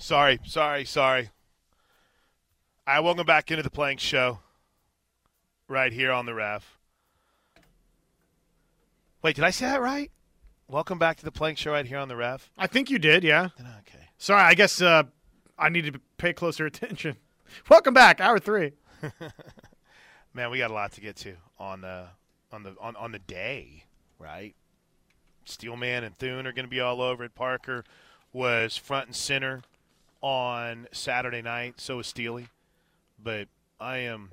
Sorry, sorry, sorry. I welcome back into the playing show. Right here on the ref. Wait, did I say that right? Welcome back to the playing show right here on the ref. I think you did, yeah. Okay. Sorry, I guess uh, I needed to pay closer attention. Welcome back, hour three. Man, we got a lot to get to on the on the on, on the day, right? Steelman and Thune are going to be all over it. Parker was front and center on Saturday night. So was Steely. But I am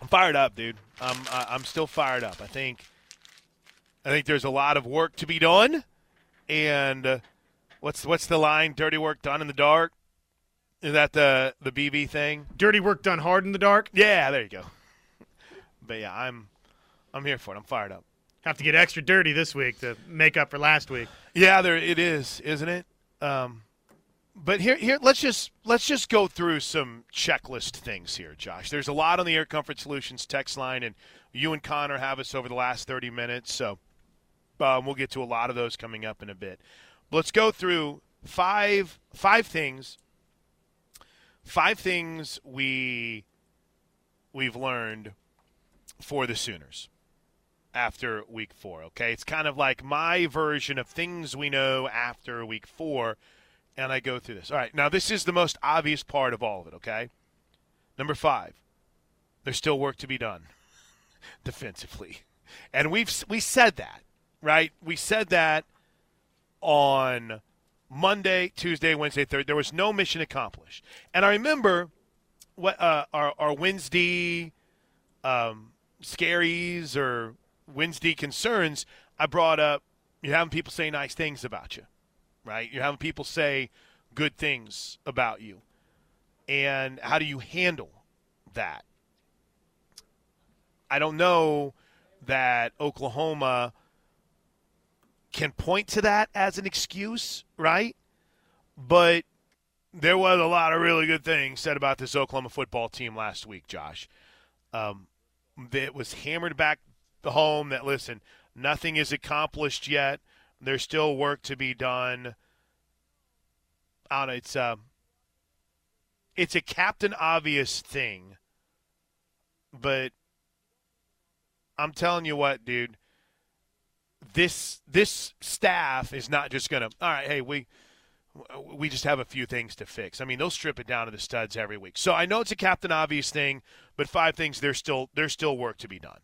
I'm fired up, dude. I'm I'm still fired up. I think I think there's a lot of work to be done, and uh, what's what's the line? Dirty work done in the dark. Is that the the BB thing? Dirty work done hard in the dark. Yeah, there you go. But yeah, I'm I'm here for it. I'm fired up. Have to get extra dirty this week to make up for last week. Yeah, there it is, isn't it? Um, but here, here, let's just let's just go through some checklist things here, Josh. There's a lot on the Air Comfort Solutions text line, and you and Connor have us over the last 30 minutes, so um, we'll get to a lot of those coming up in a bit. But let's go through five five things. Five things we we've learned for the Sooners after week four. Okay, it's kind of like my version of things we know after week four and I go through this. All right, now this is the most obvious part of all of it, okay? Number five, there's still work to be done defensively. And we've we said that, right? We said that on Monday, Tuesday, Wednesday, Thursday. There was no mission accomplished. And I remember what uh, our, our Wednesday um, scaries or Wednesday concerns, I brought up you're having people say nice things about you right? You're having people say good things about you. And how do you handle that? I don't know that Oklahoma can point to that as an excuse, right? But there was a lot of really good things said about this Oklahoma football team last week, Josh. Um, that was hammered back home that, listen, nothing is accomplished yet – there's still work to be done. I don't know. It's a, um, it's a captain obvious thing, but I'm telling you what, dude. This this staff is not just gonna. All right, hey, we we just have a few things to fix. I mean, they'll strip it down to the studs every week. So I know it's a captain obvious thing, but five things there's still there's still work to be done.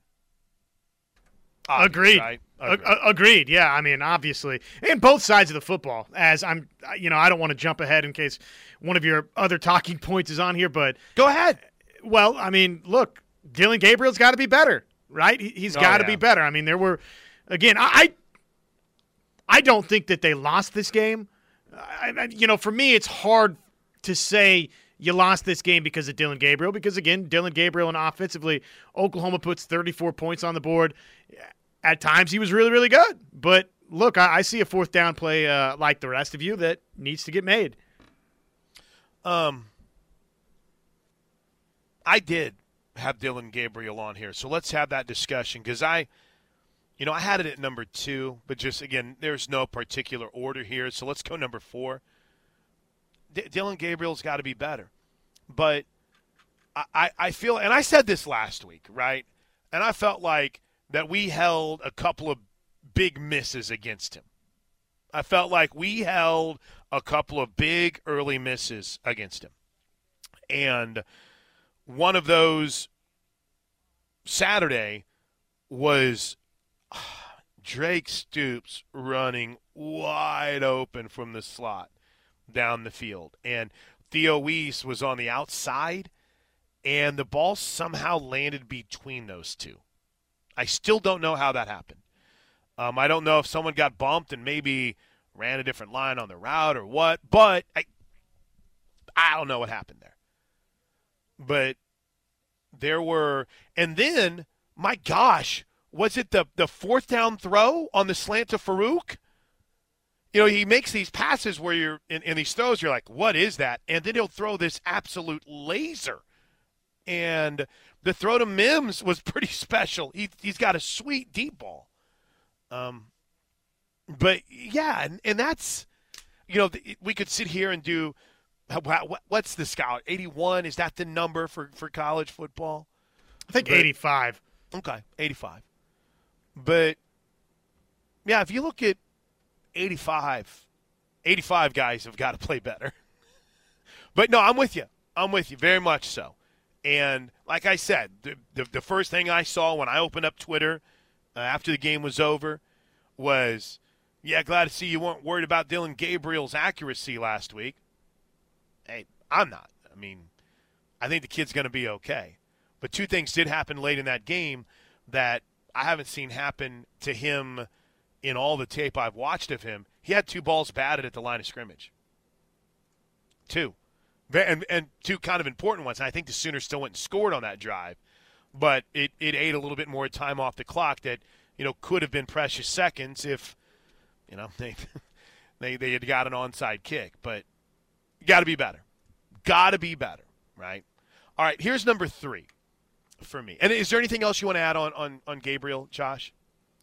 Agreed. Right? Agreed. A- agreed. Yeah, I mean, obviously, and both sides of the football. As I'm, you know, I don't want to jump ahead in case one of your other talking points is on here, but go ahead. Well, I mean, look, Dillon Gabriel's got to be better, right? He's got to oh, yeah. be better. I mean, there were, again, I, I don't think that they lost this game. I, you know, for me, it's hard to say you lost this game because of Dillon Gabriel because again, Dillon Gabriel and offensively, Oklahoma puts 34 points on the board at times he was really, really good. But look, I, I see a fourth down play uh, like the rest of you that needs to get made. Um, I did have Dillon Gabriel on here, so let's have that discussion because I, you know, I had it at number two, but just again, there's no particular order here, so let's go number four. D- Dillon Gabriel's got to be better, but I, I, I feel, and I said this last week, right? And I felt like that we held a couple of big misses against him. I felt like we held a couple of big early misses against him. And one of those Saturday was ah, Drake Stoops running wide open from the slot down the field. And Theo Wease was on the outside, and the ball somehow landed between those two. I still don't know how that happened. Um, I don't know if someone got bumped and maybe ran a different line on the route or what, but I, I don't know what happened there. But there were, and then, my gosh, was it the, the fourth down throw on the slant to Farooq? You know, he makes these passes where you're in, in these throws, you're like, what is that? And then he'll throw this absolute laser. And the throw to Mims was pretty special. He, he's got a sweet deep ball. Um, but yeah, and, and that's, you know, we could sit here and do what's the scout? 81 is that the number for for college football? I think but, 85. Okay, 85. But yeah, if you look at 85, 85 guys have got to play better. but no, I'm with you. I'm with you very much so. And like I said, the, the, the first thing I saw when I opened up Twitter uh, after the game was over was, yeah, glad to see you weren't worried about Dillon Gabriel's accuracy last week. Hey, I'm not. I mean, I think the kid's going to be okay. But two things did happen late in that game that I haven't seen happen to him in all the tape I've watched of him. He had two balls batted at the line of scrimmage. Two. And, and two kind of important ones. And I think the Sooners still went and scored on that drive. But it, it ate a little bit more time off the clock that, you know, could have been precious seconds if, you know, they, they, they had got an onside kick. But got to be better. Got to be better, right? All right, here's number three for me. And is there anything else you want to add on, on, on Gabriel, Josh?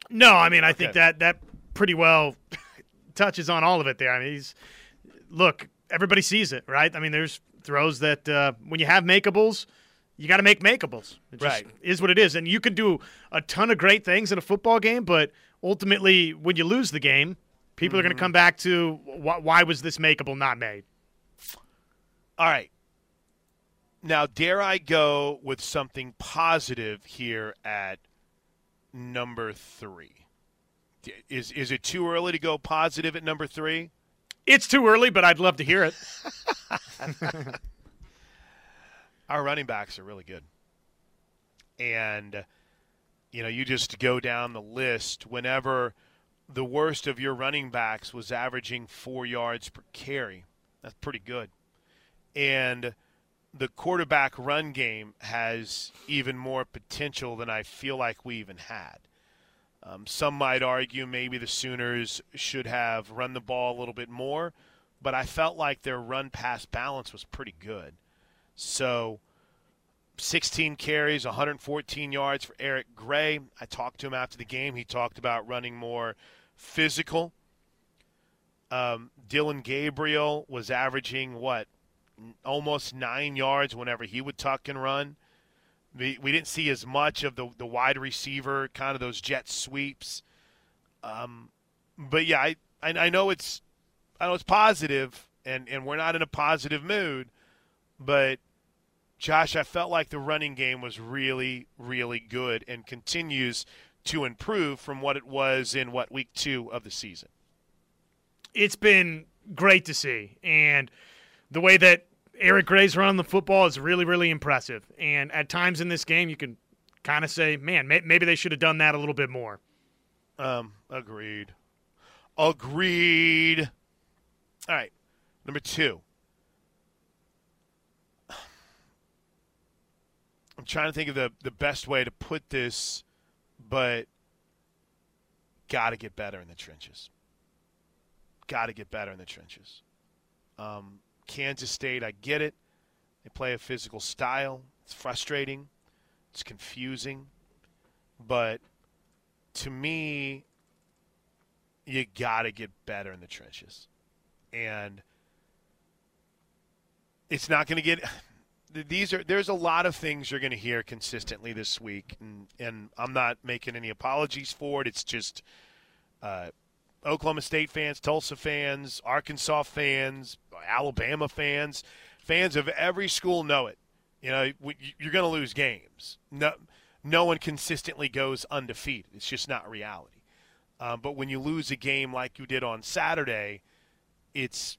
No, I mean, I okay. think that that pretty well touches on all of it there. I mean, he's look, everybody sees it, right? I mean, there's throws that uh, when you have makeables, you got to make makeables. It right. is what it is. And you can do a ton of great things in a football game, but ultimately, when you lose the game, people mm-hmm. are going to come back to why, why was this makeable not made? All right. Now, dare I go with something positive here at number three? Is is it too early to go positive at number three? It's too early, but I'd love to hear it. Our running backs are really good. And, you know, you just go down the list whenever the worst of your running backs was averaging four yards per carry. That's pretty good. And the quarterback run game has even more potential than I feel like we even had. Um, some might argue maybe the Sooners should have run the ball a little bit more, but I felt like their run pass balance was pretty good. So, 16 carries, 114 yards for Eric Gray. I talked to him after the game. He talked about running more physical. Um, Dillon Gabriel was averaging what almost nine yards whenever he would tuck and run. We, we didn't see as much of the, the wide receiver, kind of those jet sweeps. Um, but yeah, I, I, I know it's I know it's positive, and, and we're not in a positive mood, but Josh, I felt like the running game was really, really good and continues to improve from what it was in what week two of the season. It's been great to see, and the way that Eric Gray's running the football is really, really impressive. And at times in this game, you can kind of say, man, may- maybe they should have done that a little bit more. Um, agreed. Agreed. All right. Number two. I'm trying to think of the, the best way to put this, but got to get better in the trenches. Got to get better in the trenches. Um, Kansas State, I get it. They play a physical style. It's frustrating. It's confusing. But to me, you got to get better in the trenches. And it's not going to get these are there's a lot of things you're going to hear consistently this week and and I'm not making any apologies for it. It's just uh, Oklahoma State fans, Tulsa fans, Arkansas fans, Alabama fans, fans of every school know it. You know, you're going to lose games. No, no one consistently goes undefeated. It's just not reality. Um, but when you lose a game like you did on Saturday, it's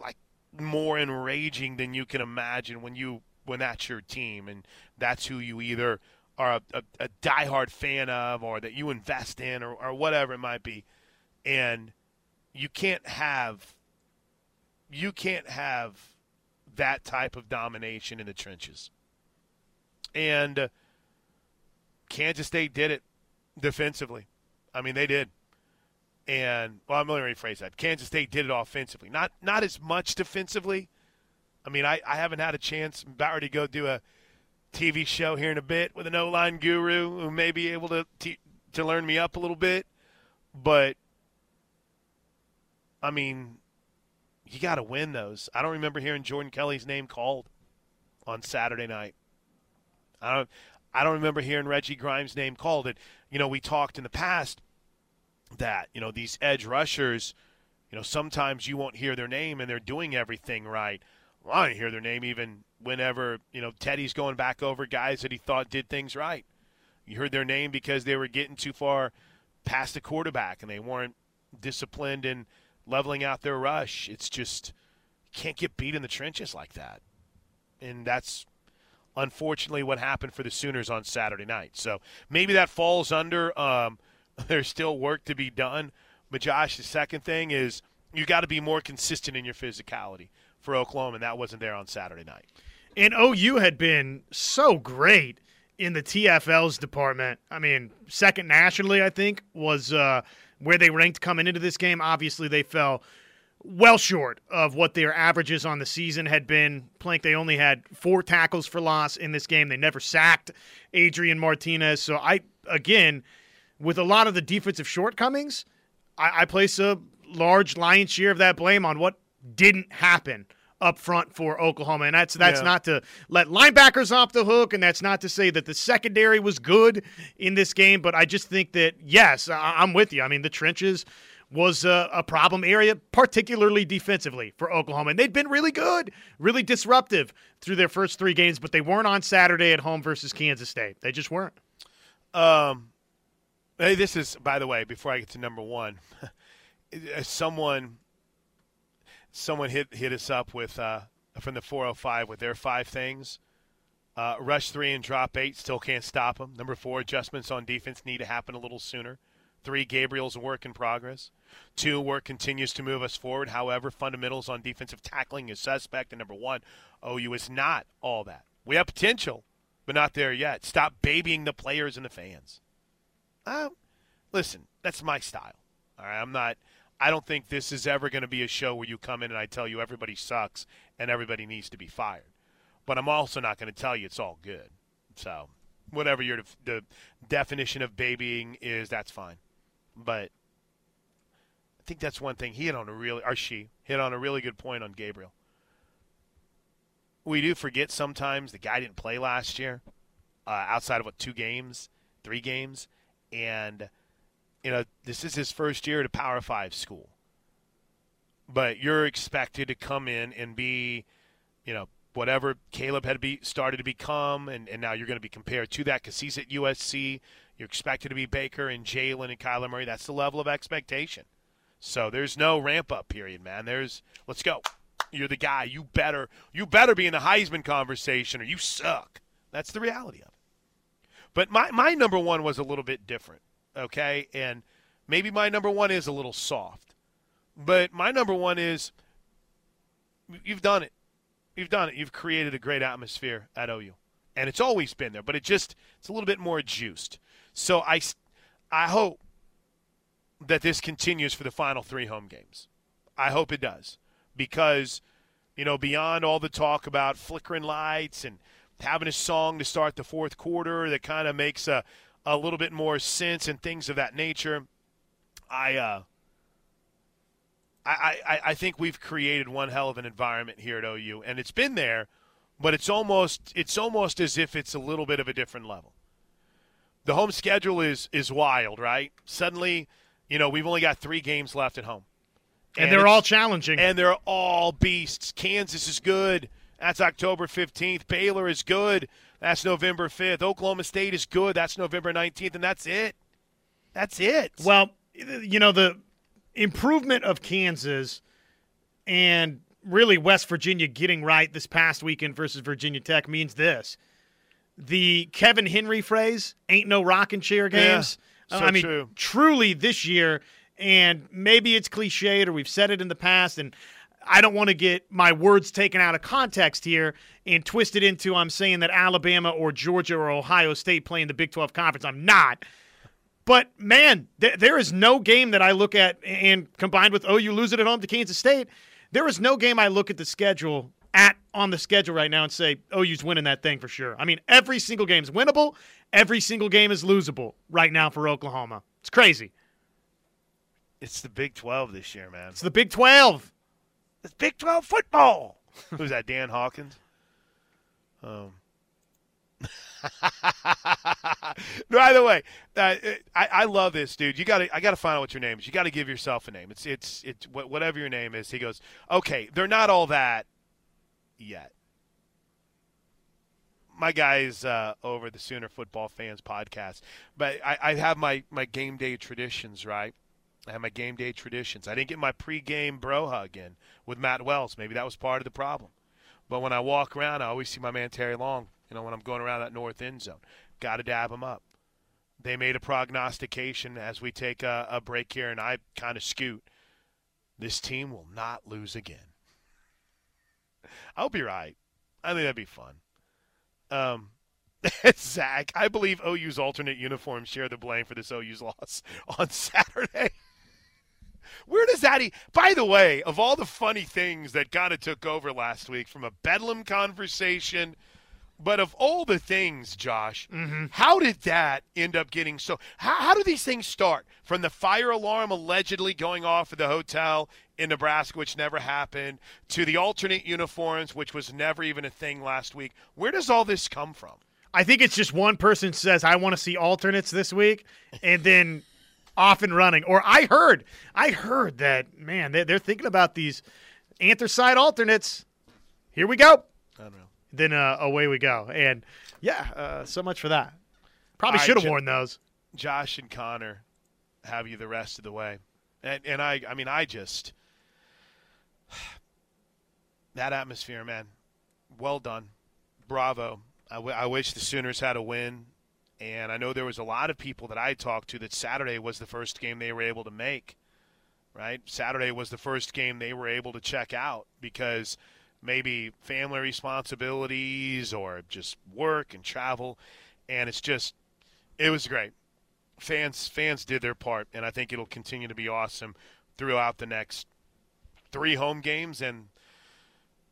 like more enraging than you can imagine when you when that's your team and that's who you either are a, a, a diehard fan of or that you invest in or, or whatever it might be and you can't have you can't have that type of domination in the trenches. And uh, Kansas State did it defensively. I mean, they did. And well, I'm going to rephrase that. Kansas State did it offensively, not not as much defensively. I mean, I, I haven't had a chance. I'm about to go do a TV show here in a bit with an O line guru who may be able to to learn me up a little bit. But I mean, you got to win those. I don't remember hearing Jordan Kelley's name called on Saturday night. I don't. I don't remember hearing Reggie Grimes' name called. And you know, we talked in the past that you know these edge rushers, you know, sometimes you won't hear their name and they're doing everything right. Well, I didn't hear their name even whenever you know Teddy's going back over guys that he thought did things right. You heard their name because they were getting too far past the quarterback and they weren't disciplined in leveling out their rush. It's just can't get beat in the trenches like that, and that's unfortunately what happened for the Sooners on Saturday night. So maybe that falls under. Um, there's still work to be done. But Josh, the second thing is you got to be more consistent in your physicality for Oklahoma, and that wasn't there on Saturday night. And OU had been so great in the TFLs department. I mean, second nationally, I think, was uh, where they ranked coming into this game. Obviously, they fell well short of what their averages on the season had been. Plank, they only had four tackles for loss in this game. They never sacked Adrian Martinez. So I, again, with a lot of the defensive shortcomings, I, I place a large lion's share of that blame on what didn't happen up front for Oklahoma. And that's that's yeah. not to let linebackers off the hook, and that's not to say that the secondary was good in this game. But I just think that yes, I, am with you. I mean, the trenches was a, a, problem area, particularly defensively for Oklahoma. And they'd been really good, really disruptive through their first three games, but they weren't on Saturday at home versus Kansas State. They just weren't. Um, hey, this is, by the way, before I get to number one, someone someone hit hit us up with uh, from the 405 with their five things. Uh, rush three and drop eight still can't stop them. Number four, adjustments on defense need to happen a little sooner. Three, Gabriel's work in progress. Two, work continues to move us forward. However, fundamentals on defensive tackling is suspect. And number one, OU is not all that. We have potential, but not there yet. Stop babying the players and the fans. Uh, listen, that's my style. All right, I'm not. I don't think this is ever going to be a show where you come in and I tell you everybody sucks and everybody needs to be fired. But I'm also not going to tell you it's all good. So, whatever your the definition of babying is, that's fine. But I think that's one thing he hit on a really, or she hit on a really good point on Gabriel. We do forget sometimes the guy didn't play last year, uh, outside of what two games, three games, and you know this is his first year at a Power Five school. But you're expected to come in and be, you know, whatever Caleb had be started to become, and, and now you're going to be compared to that because he's at USC. You're expected to be Baker and Jalen and Kyler Murray. That's the level of expectation. So there's no ramp up period, man. There's let's go. You're the guy. You better you better be in the Heisman conversation or you suck. That's the reality of it. But my my number one was a little bit different. Okay, and maybe my number one is a little soft, but my number one is you've done it. You've done it. You've created a great atmosphere at OU, and it's always been there. But it just it's a little bit more juiced. So I, I hope that this continues for the final three home games. I hope it does because, you know, beyond all the talk about flickering lights and having a song to start the fourth quarter that kind of makes a, a little bit more sense and things of that nature, I, uh, I, I, I think we've created one hell of an environment here at OU, and it's been there, but it's almost it's almost as if it's a little bit of a different level the home schedule is is wild, right? Suddenly, you know, we've only got three games left at home, and, and they're all challenging, and they're all beasts. Kansas is good. That's October fifteenth. Baylor is good. That's November fifth. Oklahoma State is good. That's November nineteenth, and that's it. That's it. Well, you know the improvement of Kansas and really West Virginia getting right this past weekend versus Virginia Tech means this the Kevin Henry phrase, ain't no rocking chair games. Yeah, so I mean, true. truly this year, and maybe it's cliched or we've said it in the past, and I don't want to get my words taken out of context here and twisted into I'm saying that Alabama or Georgia or Ohio State play in the Big 12 conference. I'm not. But man, th- there is no game that I look at and combined with oh, OU losing at home to Kansas State, there is no game I look at the schedule at on the schedule right now and say oh, OU's winning that thing for sure. I mean, every single game is winnable. Every single game is losable right now for Oklahoma. It's crazy. It's the Big 12 this year, man. It's the Big 12. It's Big 12 football. Who's that, Dan Hawkins? Um. By the way, uh, I, I love this dude. You got to I got to find out what your name is. You got to give yourself a name. It's it's it's whatever your name is. He goes, okay, they're not all that yet. My guys uh, over the Sooner Football Fans podcast, but I, I have my my game day traditions right. I have my game day traditions. I didn't get my pregame bro hug in with Matt Wells. Maybe that was part of the problem. But when I walk around, I always see my man Terry Long. You know, when I'm going around that north end zone, got to dab him up. They made a prognostication as we take a, a break here, and I kind of scoot. This team will not lose again. I'll be right. I think that'd be fun. Um, Zach, I believe OU's alternate uniforms share the blame for this OU's loss on Saturday. Where does that? E- By the way, of all the funny things that kind of took over last week, from a Bedlam conversation, but of all the things, Josh, mm-hmm. how did that end up getting so? How, how do these things start? From the fire alarm allegedly going off at the hotel in Nebraska, which never happened, to the alternate uniforms, which was never even a thing last week. Where does all this come from? I think it's just one person says, I want to see alternates this week, and then off and running. Or I heard, I heard that man, they're thinking about these anthracite alternates. Here we go. Unreal. Then uh, away we go. And yeah, uh, so much for that. Probably should have worn those. Josh and Connor have you the rest of the way, and and I, I mean, I just that atmosphere, man. Well done, bravo. I, w- I wish the Sooners had a win. And I know there was a lot of people that I talked to that Saturday was the first game they were able to make, right? Saturday was the first game they were able to check out because maybe family responsibilities or just work and travel. And it's just, it was great. Fans, fans did their part, and I think it'll continue to be awesome throughout the next three home games and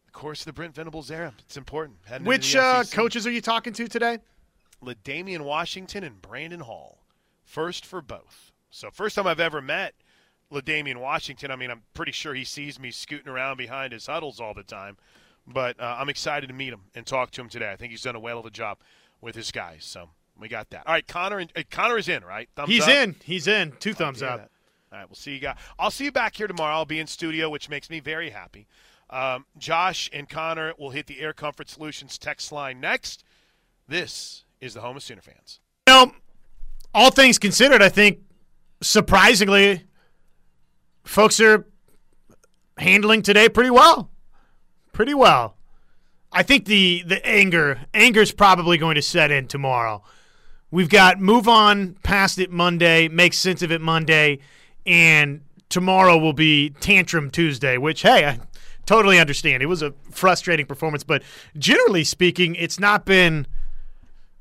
of course the Brent Venables era. It's important. Which uh, coaches are you talking to today? L'Damian Washington and Brandon Hall. First for both. So first time I've ever met L'Damian Washington. I mean, I'm pretty sure he sees me scooting around behind his huddles all the time. But uh, I'm excited to meet him and talk to him today. I think he's done a well of a job with his guys. So we got that. All right, Connor. Uh, Connor is in, right? Thumbs he's up? in. He's in. Two thumbs up. That. All right, we'll see you guys. I'll see you back here tomorrow. I'll be in studio, which makes me very happy. Um, Josh and Connor will hit the Air Comfort Solutions text line next. This is the home of Sooner fans. Know, all things considered, I think surprisingly, folks are handling today pretty well. Pretty well. I think the the anger anger is probably going to set in tomorrow. We've got move on past it Monday, make sense of it Monday, and tomorrow will be tantrum Tuesday. Which hey, I totally understand. It was a frustrating performance, but generally speaking, it's not been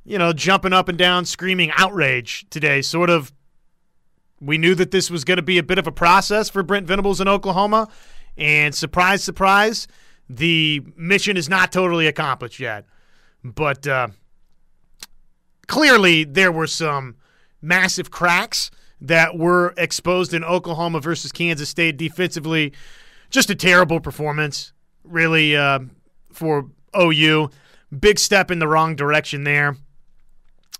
you know, jumping up and down, screaming outrage today. Sort of, we knew that this was going to be a bit of a process for Brent Venables in Oklahoma. And surprise, surprise, the mission is not totally accomplished yet. But uh, clearly, there were some massive cracks that were exposed in Oklahoma versus Kansas State defensively. Just a terrible performance, really, uh, for OU. Big step in the wrong direction there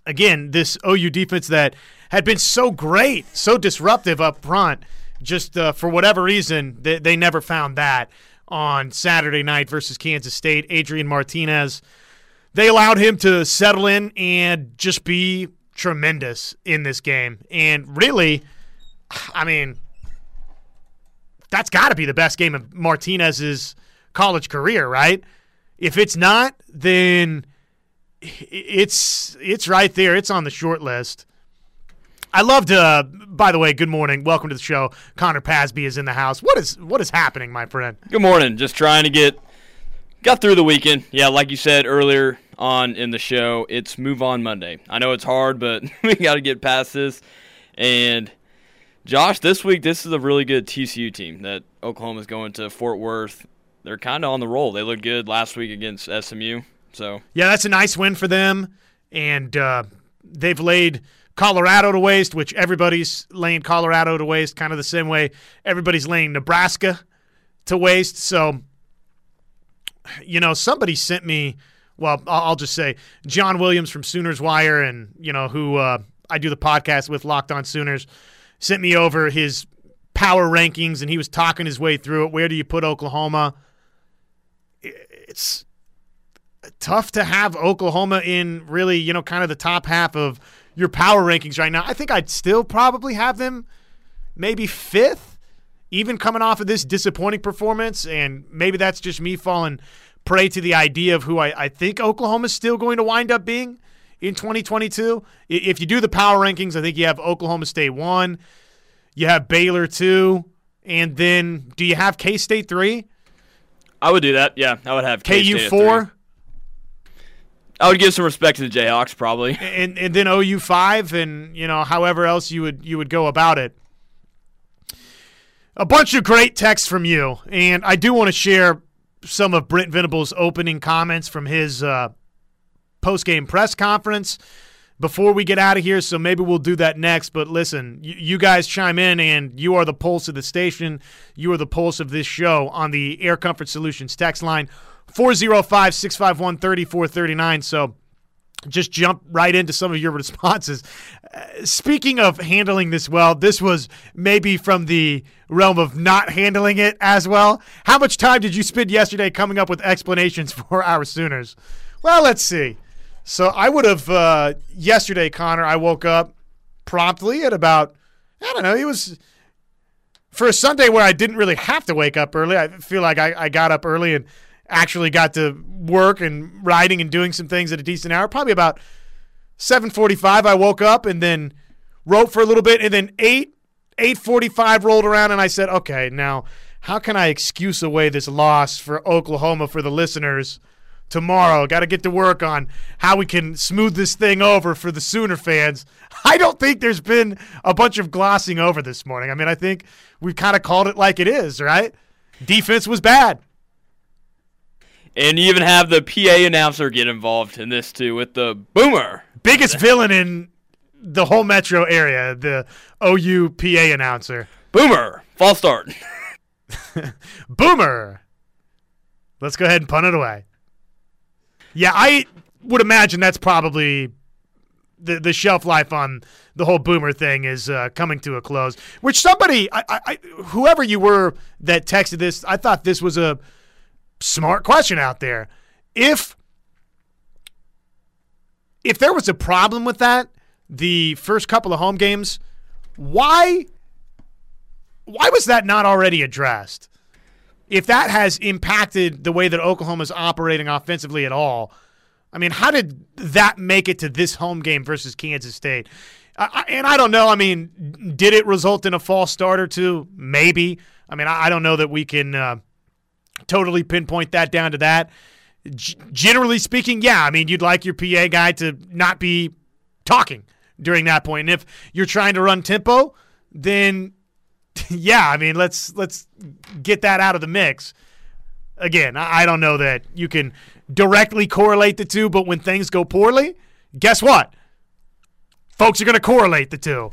again, this OU defense that had been so great, so disruptive up front, just uh, for whatever reason, they, they never found that on Saturday night versus Kansas State. Adrian Martinez, they allowed him to settle in and just be tremendous in this game. And really, I mean, that's got to be the best game of Martinez's college career, right? If it's not, then it's it's right there. It's on the short list. I loved. Uh, by the way, good morning. Welcome to the show. Connor Pasby is in the house. What is what is happening, my friend? Good morning. Just trying to get got through the weekend. Yeah, like you said earlier on in the show, it's move on Monday. I know it's hard, but we got to get past this. And Josh, this week this is a really good TCU team that Oklahoma's going to Fort Worth. They're kind of on the roll. They looked good last week against SMU. So yeah, that's a nice win for them, and uh, they've laid Colorado to waste, which everybody's laying Colorado to waste, kind of the same way everybody's laying Nebraska to waste. So, you know, somebody sent me. Well, I'll just say John Williams from Sooners Wire, and you know who uh, I do the podcast with, Locked On Sooners, sent me over his power rankings, and he was talking his way through it. Where do you put Oklahoma? It's tough to have Oklahoma in really, you know, kind of the top half of your power rankings right now. I think I'd still probably have them maybe fifth, even coming off of this disappointing performance. And maybe that's just me falling prey to the idea of who I, I think Oklahoma's still going to wind up being in 2022. If you do the power rankings, I think you have Oklahoma State one, you have Baylor two, and then do you have K State three? I would do that. Yeah, I would have KU four. I would give some respect to the Jayhawks, probably, and and then OU five, and you know however else you would you would go about it. A bunch of great texts from you, and I do want to share some of Brent Venables' opening comments from his uh, post game press conference before we get out of here. So maybe we'll do that next. But listen, you, you, guys chime in, and you are the pulse of the station. You are the pulse of this show on the Air Comfort Solutions text line 405 651 3439. So just jump right into some of your responses. Uh, speaking of handling this well, this was maybe from the realm of not handling it as well. How much time did you spend yesterday coming up with explanations for our Sooners? Well, let's see. So I would have uh, yesterday, Connor. I woke up promptly at about I don't know. It was for a Sunday where I didn't really have to wake up early. I feel like I, I got up early and actually got to work and riding and doing some things at a decent hour. Probably about 7:45 I woke up and then wrote for a little bit and then 8 8:45 rolled around and I said, "Okay, now how can I excuse away this loss for Oklahoma for the listeners tomorrow? Got to get to work on how we can smooth this thing over for the Sooner fans." I don't think there's been a bunch of glossing over this morning. I mean, I think we've kind of called it like it is, right? Defense was bad. And you even have the PA announcer get involved in this too with the boomer. Biggest villain in the whole metro area, the OU PA announcer. Boomer. False start. boomer. Let's go ahead and punt it away. Yeah, I would imagine that's probably the the shelf life on the whole boomer thing is uh, coming to a close. Which somebody, I, I, whoever you were that texted this, I thought this was a smart question out there. If if there was a problem with that, the first couple of home games, why why was that not already addressed? If that has impacted the way that Oklahoma is operating offensively at all, I mean, how did that make it to this home game versus Kansas State? I, and I don't know. I mean, did it result in a false start or two? Maybe. I mean, I, I don't know that we can uh, totally pinpoint that down to that. G- generally speaking, yeah, I mean, you'd like your PA guy to not be talking during that point. And if you're trying to run tempo, then yeah, I mean, let's let's get that out of the mix. Again, I don't know that you can directly correlate the two, but when things go poorly, guess what? Folks are going to correlate the two.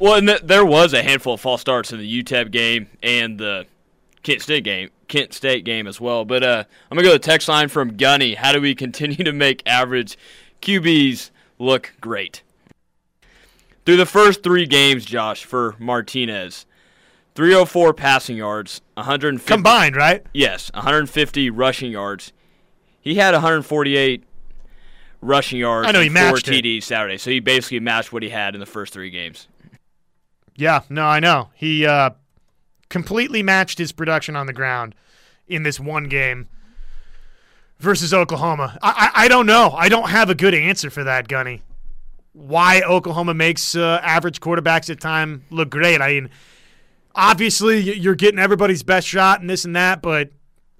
Well, and th- there was a handful of false starts in the UTEP game and the Kent State game. Kent State game as well. But uh, I'm gonna go to the text line from Gunny. How do we continue to make average QBs look great? Through the first three games, Josh, for Martinez, 304 passing yards, 150 combined, right? Yes, 150 rushing yards. He had 148 rushing yards. I know he matched four TDs Saturday, so he basically matched what he had in the first three games. Yeah, no, I know he uh, completely matched his production on the ground in this one game versus Oklahoma. I, I, I don't know. I don't have a good answer for that, Gunny. Why Oklahoma makes uh, average quarterbacks at time look great. I mean, obviously you're getting everybody's best shot and this and that, but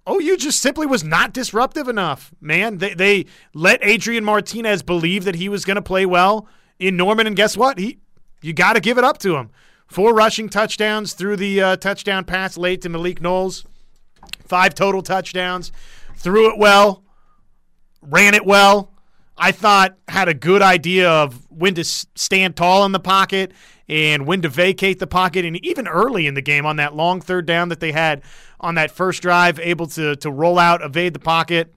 OU just simply was not disruptive enough, man. They, they let Adrian Martinez believe that he was going to play well in Norman, and guess what? He you got to give it up to him. Four rushing touchdowns through the uh, touchdown pass late to Malik Knowles. Five total touchdowns. Threw it well. Ran it well. I thought had a good idea of when to stand tall in the pocket and when to vacate the pocket, and even early in the game on that long third down that they had on that first drive, able to to roll out, evade the pocket,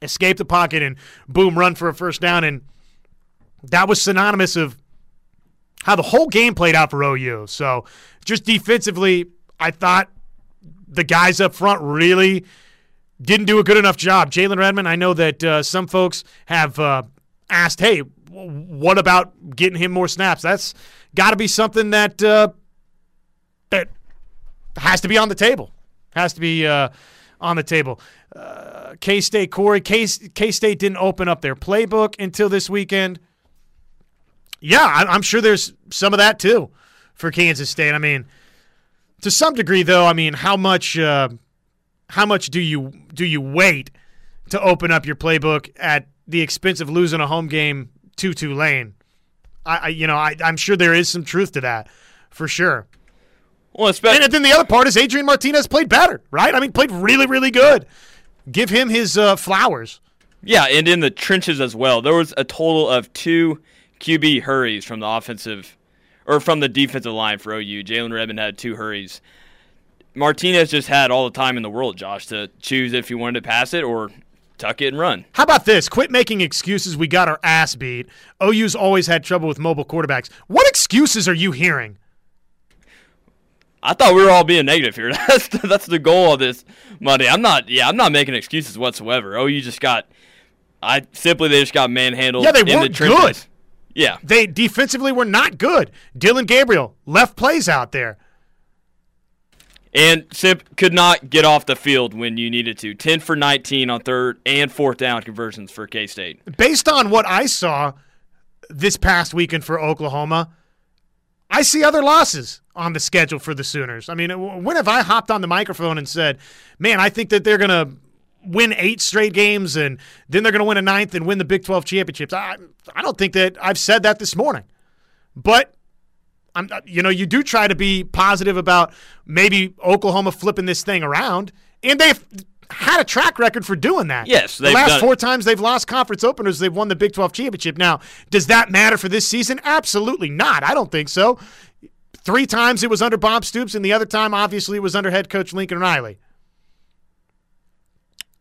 escape the pocket, and boom, run for a first down, and that was synonymous of how the whole game played out for OU. So just defensively, I thought the guys up front really didn't do a good enough job. Jalen Redmond, I know that uh, some folks have uh, asked, hey, what about getting him more snaps? That's got to be something that uh, that has to be on the table. Has to be uh, on the table. Uh, K State, Corey, K State didn't open up their playbook until this weekend. Yeah, I'm sure there's some of that too for Kansas State. I mean, to some degree, though, I mean, how much uh, how much do you do you wait to open up your playbook at the expense of losing a home game to Tulane? I, I you know I, I'm sure there is some truth to that for sure. Well, especially and then the other part is Adrian Martinez played better, right? I mean, played really really good. Give him his uh, flowers. Yeah, and in the trenches as well. There was a total of two QB hurries from the offensive or from the defensive line for OU. Jalen Redmond had two hurries. Martinez just had all the time in the world, Josh, to choose if he wanted to pass it or tuck it and run. How about this? Quit making excuses. We got our ass beat. OU's always had trouble with mobile quarterbacks. What excuses are you hearing? I thought we were all being negative here. That's the, that's the goal of this Monday. I'm not. Yeah, I'm not making excuses whatsoever. Oh, you just got. I simply they just got manhandled. Yeah, they weren't the good. Yeah, they defensively were not good. Dillon Gabriel left plays out there. And Simp could not get off the field when you needed to. 10 for 19 on third and fourth down conversions for K State. Based on what I saw this past weekend for Oklahoma, I see other losses on the schedule for the Sooners. I mean, when have I hopped on the microphone and said, man, I think that they're going to win eight straight games and then they're going to win a ninth and win the Big 12 championships? I, I don't think that I've said that this morning. But I'm, uh, you know, you do try to be positive about maybe Oklahoma flipping this thing around, and they've had a track record for doing that. Yes, the last four times they've lost conference openers, they've won the Big 12 championship. Now, does that matter for this season? Absolutely not. I don't think so. Three times it was under Bob Stoops, and the other time, obviously, it was under head coach Lincoln Riley.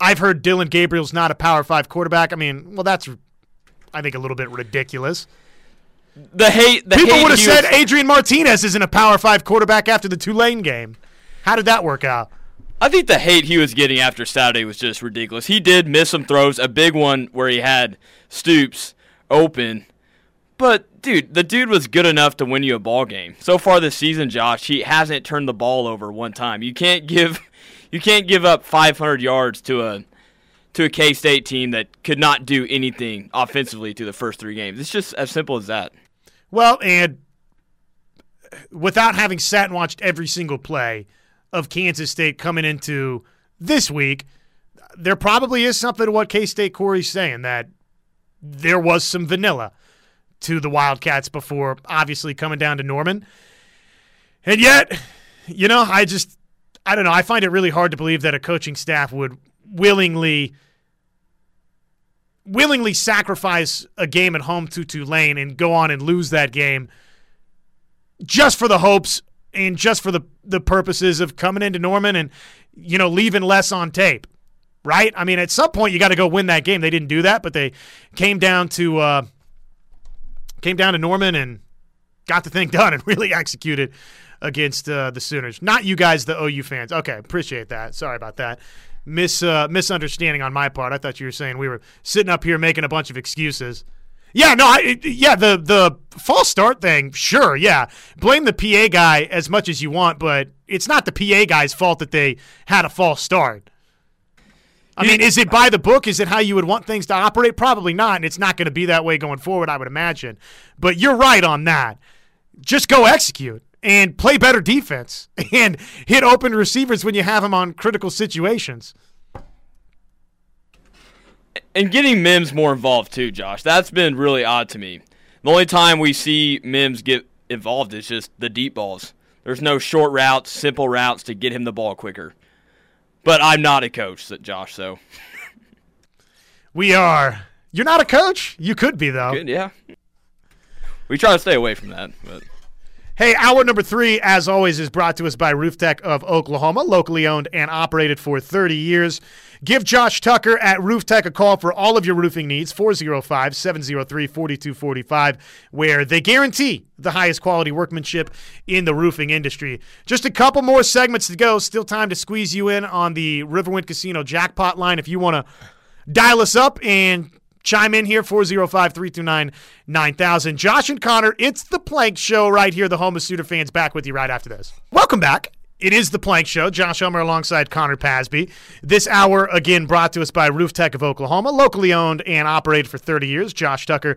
I've heard Dillon Gabriel's not a Power Five quarterback. I mean, well, that's, I think, a little bit ridiculous the hate. The People would have said Adrian Martinez isn't a Power Five quarterback after the Tulane game. How did that work out? I think the hate he was getting after Saturday was just ridiculous. He did miss some throws, a big one where he had Stoops open. But dude, the dude was good enough to win you a ball game. So far this season, Josh, he hasn't turned the ball over one time. You can't give you can't give up 500 yards to a to a K State team that could not do anything offensively through the first three games. It's just as simple as that. Well, and without having sat and watched every single play of Kansas State coming into this week, there probably is something to what K State Corey's saying that there was some vanilla to the Wildcats before obviously coming down to Norman. And yet, you know, I just, I don't know. I find it really hard to believe that a coaching staff would willingly willingly sacrifice a game at home to Tulane and go on and lose that game just for the hopes and just for the the purposes of coming into Norman and you know leaving less on tape. Right? I mean, at some point you got to go win that game. They didn't do that, but they came down to uh, came down to Norman and got the thing done and really executed against uh, the Sooners. Not you guys, the OU fans. Okay, appreciate that. Sorry about that mis uh, misunderstanding on my part. I thought you were saying we were sitting up here making a bunch of excuses. Yeah, no, I, yeah, the the false start thing, sure, yeah. Blame the PA guy as much as you want, but it's not the PA guy's fault that they had a false start. I mean, is it by the book? Is it how you would want things to operate? Probably not, and it's not going to be that way going forward, I would imagine. But you're right on that. Just go execute and play better defense and hit open receivers when you have them on critical situations. And getting Mims more involved too, Josh. That's been really odd to me. The only time we see Mims get involved is just the deep balls. There's no short routes, simple routes to get him the ball quicker. But I'm not a coach, Josh, so. we are You're not a coach. You could be though. Yeah. We try to stay away from that, but. Hey, hour number three, as always, is brought to us by Roof Tech of Oklahoma, locally owned and operated for 30 years. Give Josh Tucker at Roof Tech a call for all of your roofing needs, 405 703 4245, where they guarantee the highest quality workmanship in the roofing industry. Just a couple more segments to go. Still time to squeeze you in on the Riverwind Casino jackpot line if you want to dial us up and chime in here 405-329-9000 josh and connor it's the plank show right here the home of Sooner fans back with you right after this welcome back it is the Plank Show. Josh Helmer alongside Connor Pasby. This hour, again, brought to us by Roof Tech of Oklahoma, locally owned and operated for 30 years. Josh Tucker.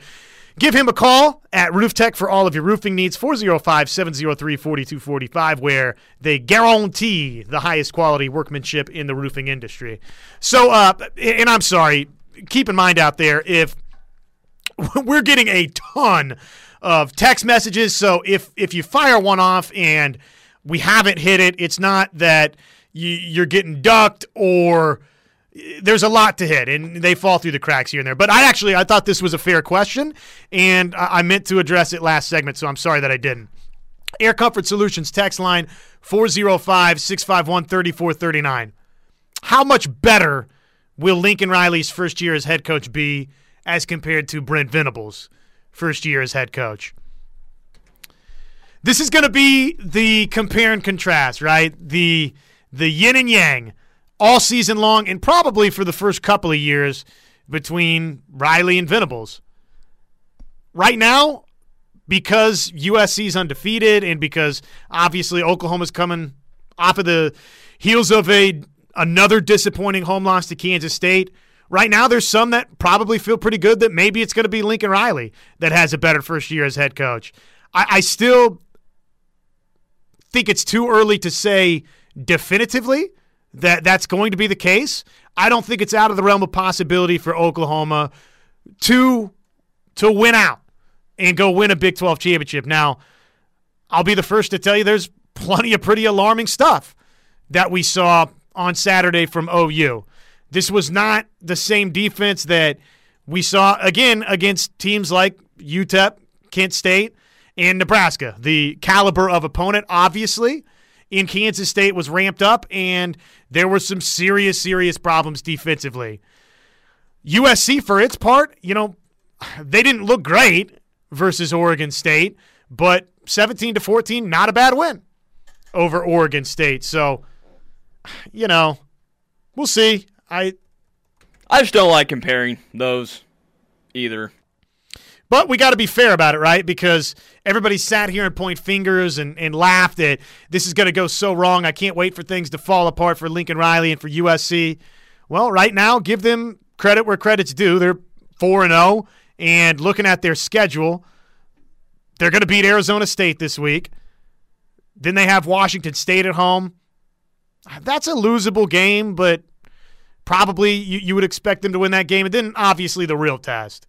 Give him a call at Roof Tech for all of your roofing needs, 405 703 4245, where they guarantee the highest quality workmanship in the roofing industry. So, uh, and I'm sorry, keep in mind out there, if we're getting a ton of text messages, so if, if you fire one off and we haven't hit it. It's not that you, are getting ducked or eh, there's a lot to hit and they fall through the cracks here and there. But I actually I thought this was a fair question and I meant to address it last segment, so I'm sorry that I didn't. Air Comfort Solutions text line 405 651 3439. How much better will Lincoln Riley's first year as head coach be as compared to Brent Venables' first year as head coach? This is going to be the compare and contrast, right? The the yin and yang all season long, and probably for the first couple of years between Riley and Venables. Right now, because USC's undefeated, and because obviously Oklahoma's coming off of the heels of a another disappointing home loss to Kansas State. Right now, there's some that probably feel pretty good that maybe it's going to be Lincoln Riley that has a better first year as head coach. I, I still think it's too early to say definitively that that's going to be the case. I don't think it's out of the realm of possibility for Oklahoma to to win out and go win a Big 12 championship. Now, I'll be the first to tell you there's plenty of pretty alarming stuff that we saw on Saturday from OU. This was not the same defense that we saw again against teams like UTEP, Kent State, and Nebraska. The caliber of opponent, obviously, in Kansas State was ramped up, and there were some serious, serious problems defensively. USC, for its part, you know, they didn't look great versus Oregon State, but 17 to 14, not a bad win over Oregon State. So, you know, we'll see. I I just don't like comparing those either. But we got to be fair about it, right? Because everybody sat here and point fingers and, and laughed at this is going to go so wrong. I can't wait for things to fall apart for Lincoln Riley and for USC. Well, right now, give them credit where credit's due. They're 4 and 0 and looking at their schedule, they're going to beat Arizona State this week. Then they have Washington State at home. That's a losable game, but probably you, you would expect them to win that game. And then obviously the real test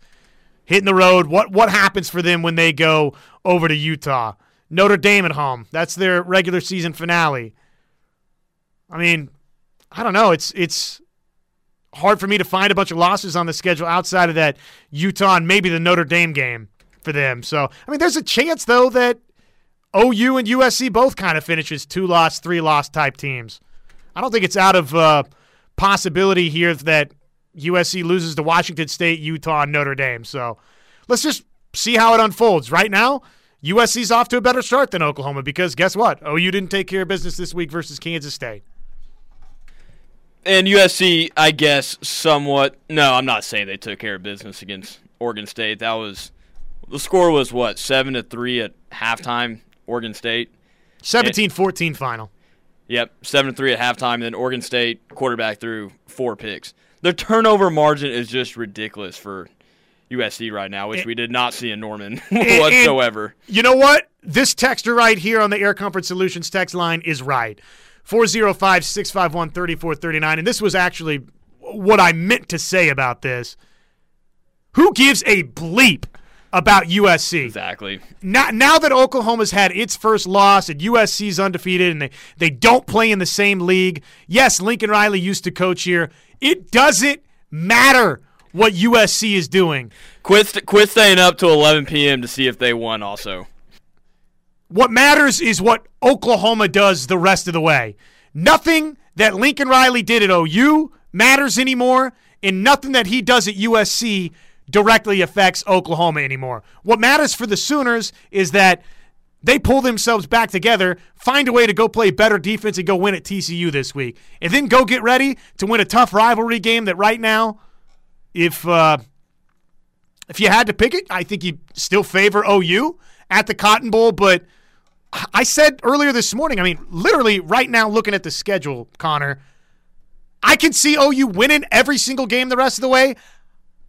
hitting the road. What what happens for them when they go over to Utah? Notre Dame at home. That's their regular season finale. I mean, I don't know. It's it's hard for me to find a bunch of losses on the schedule outside of that Utah and maybe the Notre Dame game for them. So, I mean, there's a chance though that OU and USC both kind of finishes two loss, three loss type teams. I don't think it's out of uh, possibility here that USC loses to Washington State, Utah, and Notre Dame. So let's just see how it unfolds. Right now, USC's off to a better start than Oklahoma because guess what? OU didn't take care of business this week versus Kansas State. And USC, I guess, somewhat. No, I'm not saying they took care of business against Oregon State. That was the score was what seven to three at halftime. Oregon State. 17-14 final. Yep, seven to three at halftime. And then Oregon State quarterback threw four picks the turnover margin is just ridiculous for USC right now, which and, we did not see in Norman and, whatsoever. And you know what? This texter right here on the Air Comfort Solutions text line is right. 405 651 3439. And this was actually what I meant to say about this. Who gives a bleep about USC? Exactly. Now, now that Oklahoma's had its first loss and USC's undefeated and they, they don't play in the same league, yes, Lincoln Riley used to coach here. It doesn't matter what USC is doing. Quit, quit staying up till 11 p.m. to see if they won. Also, what matters is what Oklahoma does the rest of the way. Nothing that Lincoln Riley did at OU matters anymore, and nothing that he does at USC directly affects Oklahoma anymore. What matters for the Sooners is that they pull themselves back together, find a way to go play better defense and go win at TCU this week, and then go get ready to win a tough rivalry game that right now, if uh, if you had to pick it, I think you still favor OU at the Cotton Bowl, but – I said earlier this morning, I mean, literally right now, looking at the schedule, Connor, I can see OU winning every single game the rest of the way.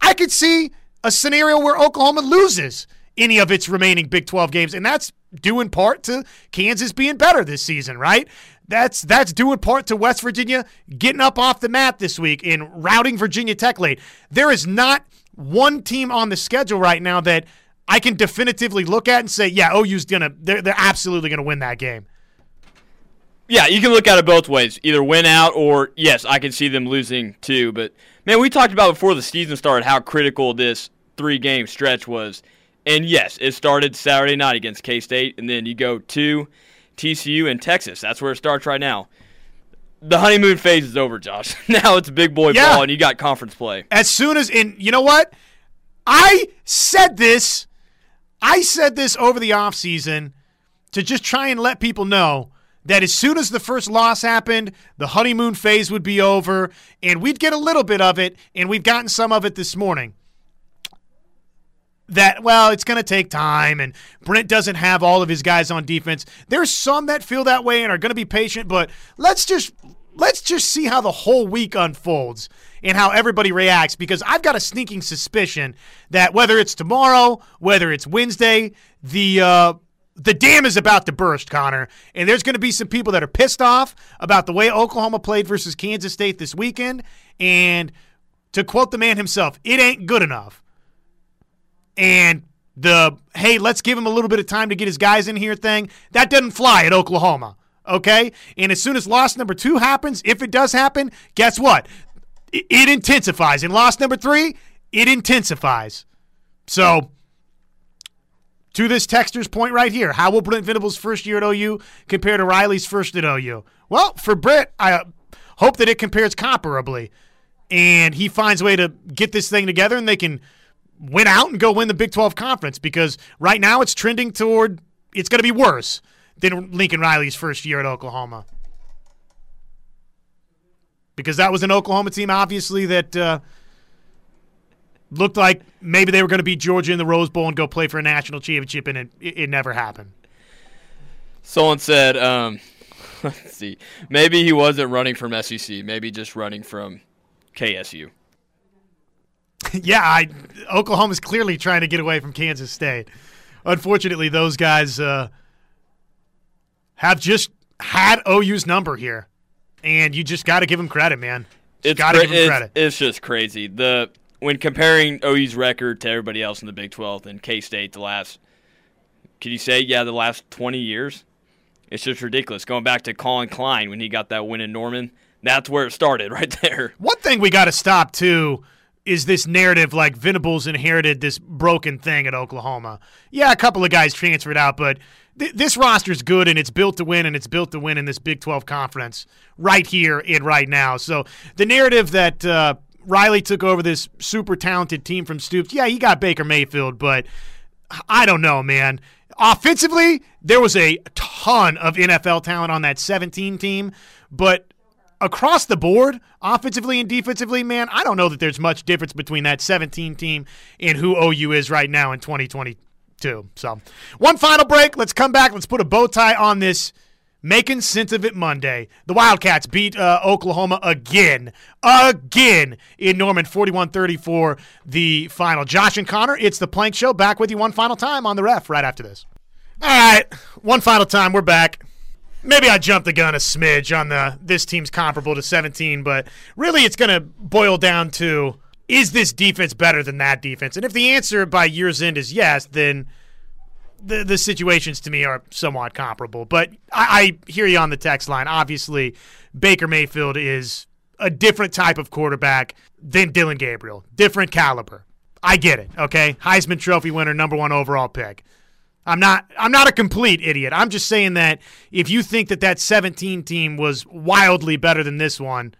I could see a scenario where Oklahoma loses any of its remaining Big 12 games, and that's due in part to Kansas being better this season, right? That's that's due in part to West Virginia getting up off the mat this week and routing Virginia Tech late. There is not one team on the schedule right now that I can definitively look at and say, yeah, OU's gonna they're they're absolutely gonna win that game. Yeah, you can look at it both ways. Either win out or yes, I can see them losing too. But man, we talked about before the season started how critical this three game stretch was. And yes, it started Saturday night against K State, and then you go to TCU and Texas. That's where it starts right now. The honeymoon phase is over, Josh. now it's big boy yeah. ball, and you got conference play. As soon as, in, you know what? I said this I said this over the offseason to just try and let people know that as soon as the first loss happened, the honeymoon phase would be over, and we'd get a little bit of it, and we've gotten some of it this morning. That, well, it's going to take time, and Brent doesn't have all of his guys on defense. There's some that feel that way and are going to be patient, but let's just let's just see how the whole week unfolds and how everybody reacts because I've got a sneaking suspicion that whether it's tomorrow, whether it's Wednesday, the uh, the dam is about to burst, Connor, and there's going to be some people that are pissed off about the way Oklahoma played versus Kansas State this weekend. And to quote the man himself, it ain't good enough. And the hey, let's give him a little bit of time to get his guys in here thing that doesn't fly at Oklahoma. Okay, and as soon as loss number two happens, if it does happen, guess what? it intensifies. In loss number three, it intensifies. So, to this texter's point right here, how will Brent Venables' first year at OU compare to Riley's first at OU? Well, for Brent, I hope that it compares comparably, and he finds a way to get this thing together, and they can win out and go win the Big 12 conference because right now it's trending toward it's going to be worse than Lincoln Riley's first year at Oklahoma. Because that was an Oklahoma team, obviously, that uh, looked like maybe they were going to beat Georgia in the Rose Bowl and go play for a national championship, and it, it never happened. Someone said, um, let's see, maybe he wasn't running from SEC, maybe just running from KSU. yeah, I, Oklahoma's clearly trying to get away from Kansas State. Unfortunately, those guys uh, have just had OU's number here and you just got to give him credit, man. Just got to give him it's, credit. It's just crazy. The when comparing OU's record to everybody else in the Big 12 and K State the last, can you say yeah the last 20 years? It's just ridiculous. Going back to Collin Klein when he got that win in Norman, that's where it started right there. One thing we got to stop too is this narrative like Venables inherited this broken thing at Oklahoma. Yeah, a couple of guys transferred out, but th- this roster's good and it's built to win and it's built to win in this Big 12 conference right here and right now. So the narrative that uh, Riley took over this super talented team from Stoops, yeah, he got Baker Mayfield, but I don't know, man. Offensively, there was a ton of NFL talent on that 17 team, but across the board, offensively and defensively, man, I don't know that there's much difference between that 17 team and who OU is right now in 2022. So, one final break. Let's come back. Let's put a bow tie on this. Making sense of it Monday. The Wildcats beat uh, Oklahoma again, again in Norman, 41 34, the final. Josh and Connor, it's the Plank Show. Back with you one final time on the ref right after this. All right, one final time. We're back. Maybe I jumped the gun a smidge on the this team's comparable to 17, but really it's going to boil down to is this defense better than that defense? And if the answer by year's end is yes, then the the situations to me are somewhat comparable. But I, I hear you on the text line. Obviously, Baker Mayfield is a different type of quarterback than Dillon Gabriel, different caliber. I get it. Okay, Heisman Trophy winner, number one overall pick. I'm not. I'm not a complete idiot. I'm just saying that if you think that that 17 team was wildly better than this one,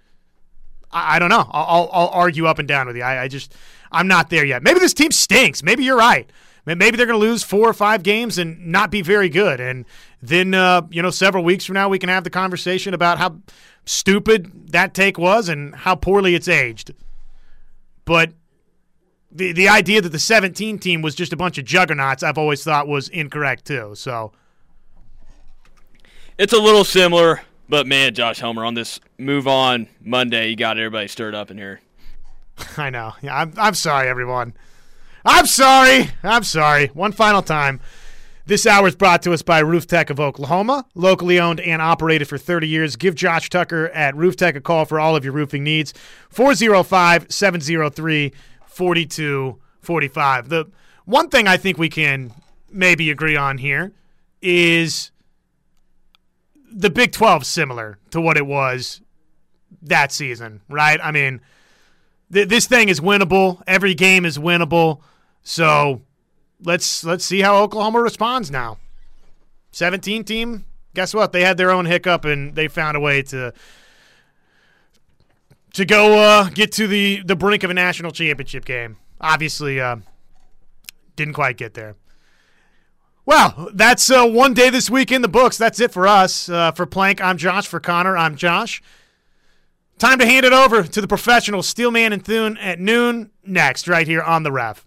I, I don't know. I'll, I'll, argue up and down with you. I, I just. I'm not there yet. Maybe this team stinks. Maybe you're right. Maybe they're going to lose four or five games and not be very good. And then, uh, you know, several weeks from now, we can have the conversation about how stupid that take was and how poorly it's aged. But the the idea that the 17 team was just a bunch of juggernauts, I've always thought was incorrect too. So it's a little similar, but man, Josh Helmer on this move on Monday, you got everybody stirred up in here. I know. Yeah, I'm I'm sorry, everyone. I'm sorry. I'm sorry. One final time. This hour is brought to us by Roof Tech of Oklahoma, locally owned and operated for 30 years. Give Josh Tucker at Roof Tech a call for all of your roofing needs. 405 703 4245. The one thing I think we can maybe agree on here is the Big 12 similar to what it was that season, right? I mean, th- this thing is winnable. Every game is winnable. So let's let's see how Oklahoma responds now. 17 team, guess what? They had their own hiccup and they found a way to to go uh, get to the, the brink of a national championship game. Obviously, uh, didn't quite get there. Well, that's uh, one day this week in the books. That's it for us. Uh, for Plank, I'm Josh. For Connor, I'm Josh. Time to hand it over to the professional Steelman and Thune at noon next, right here on the ref.